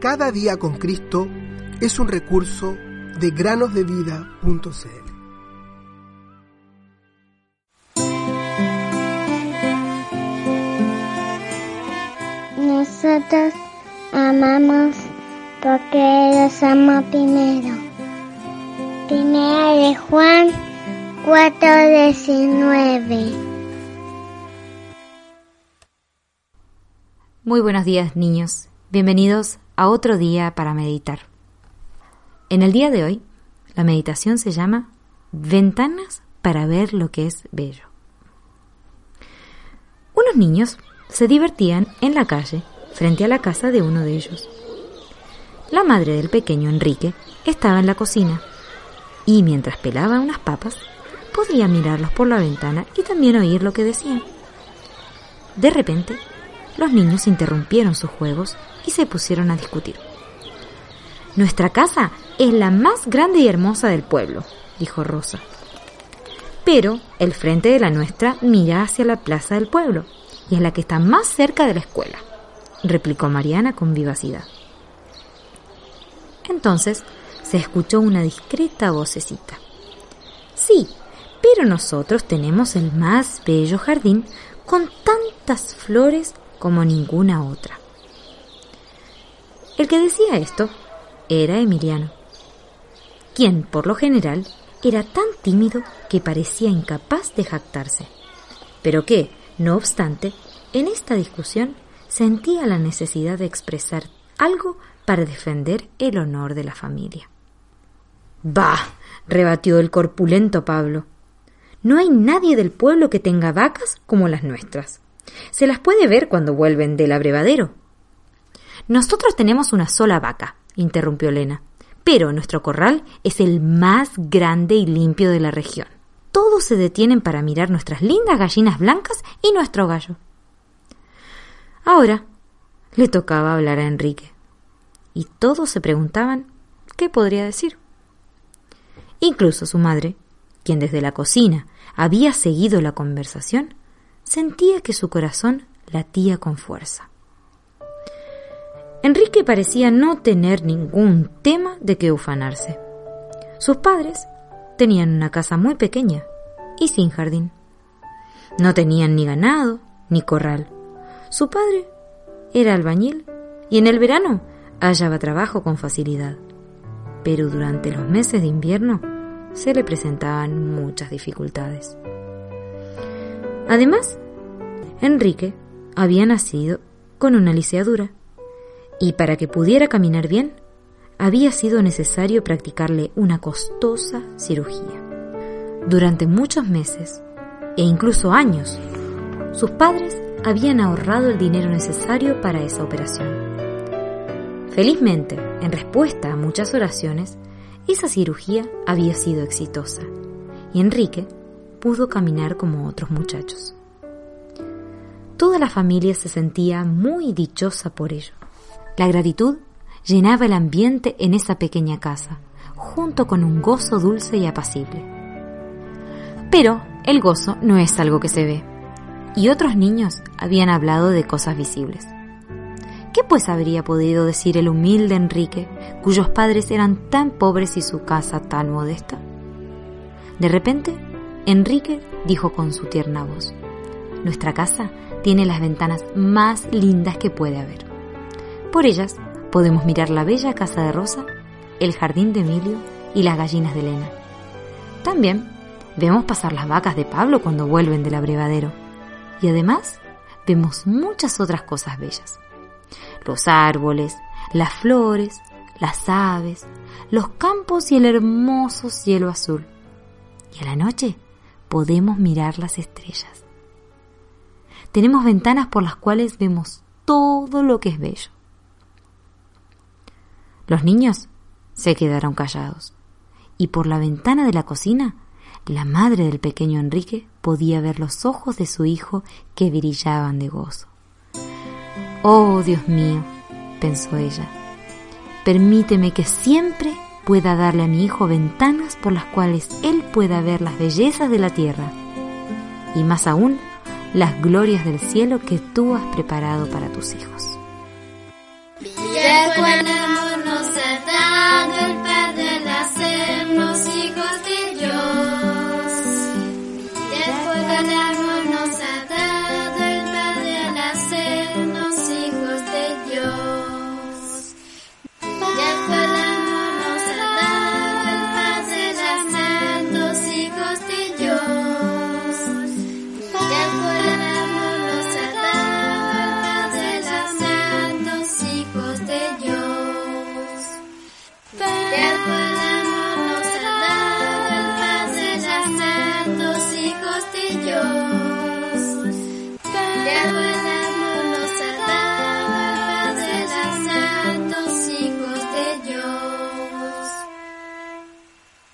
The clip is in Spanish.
Cada día con Cristo es un recurso de granosdevida.cl. Nosotros amamos porque los amo primero. Primera de Juan 4:19. Muy buenos días niños, bienvenidos a otro día para meditar. En el día de hoy, la meditación se llama Ventanas para ver lo que es bello. Unos niños se divertían en la calle frente a la casa de uno de ellos. La madre del pequeño Enrique estaba en la cocina y mientras pelaba unas papas podía mirarlos por la ventana y también oír lo que decían. De repente, los niños interrumpieron sus juegos y se pusieron a discutir. Nuestra casa es la más grande y hermosa del pueblo, dijo Rosa. Pero el frente de la nuestra mira hacia la plaza del pueblo y es la que está más cerca de la escuela, replicó Mariana con vivacidad. Entonces se escuchó una discreta vocecita. Sí, pero nosotros tenemos el más bello jardín con tantas flores como ninguna otra. El que decía esto era Emiliano, quien por lo general era tan tímido que parecía incapaz de jactarse, pero que, no obstante, en esta discusión sentía la necesidad de expresar algo para defender el honor de la familia. Bah, rebatió el corpulento Pablo. No hay nadie del pueblo que tenga vacas como las nuestras. Se las puede ver cuando vuelven del abrevadero. Nosotros tenemos una sola vaca, interrumpió Lena, pero nuestro corral es el más grande y limpio de la región. Todos se detienen para mirar nuestras lindas gallinas blancas y nuestro gallo. Ahora le tocaba hablar a Enrique, y todos se preguntaban qué podría decir. Incluso su madre, quien desde la cocina había seguido la conversación, sentía que su corazón latía con fuerza. Enrique parecía no tener ningún tema de que ufanarse. Sus padres tenían una casa muy pequeña y sin jardín. No tenían ni ganado ni corral. Su padre era albañil y en el verano hallaba trabajo con facilidad. Pero durante los meses de invierno se le presentaban muchas dificultades. Además, Enrique había nacido con una liceadura y para que pudiera caminar bien había sido necesario practicarle una costosa cirugía. Durante muchos meses e incluso años, sus padres habían ahorrado el dinero necesario para esa operación. Felizmente, en respuesta a muchas oraciones, esa cirugía había sido exitosa y Enrique pudo caminar como otros muchachos. Toda la familia se sentía muy dichosa por ello. La gratitud llenaba el ambiente en esa pequeña casa, junto con un gozo dulce y apacible. Pero el gozo no es algo que se ve, y otros niños habían hablado de cosas visibles. ¿Qué pues habría podido decir el humilde Enrique, cuyos padres eran tan pobres y su casa tan modesta? De repente, Enrique dijo con su tierna voz, Nuestra casa tiene las ventanas más lindas que puede haber. Por ellas podemos mirar la bella casa de Rosa, el jardín de Emilio y las gallinas de Elena. También vemos pasar las vacas de Pablo cuando vuelven del abrevadero. Y además vemos muchas otras cosas bellas. Los árboles, las flores, las aves, los campos y el hermoso cielo azul. Y a la noche podemos mirar las estrellas. Tenemos ventanas por las cuales vemos todo lo que es bello. Los niños se quedaron callados y por la ventana de la cocina la madre del pequeño Enrique podía ver los ojos de su hijo que brillaban de gozo. Oh, Dios mío, pensó ella, permíteme que siempre pueda darle a mi hijo ventanas por las cuales él pueda ver las bellezas de la tierra y más aún las glorias del cielo que tú has preparado para tus hijos.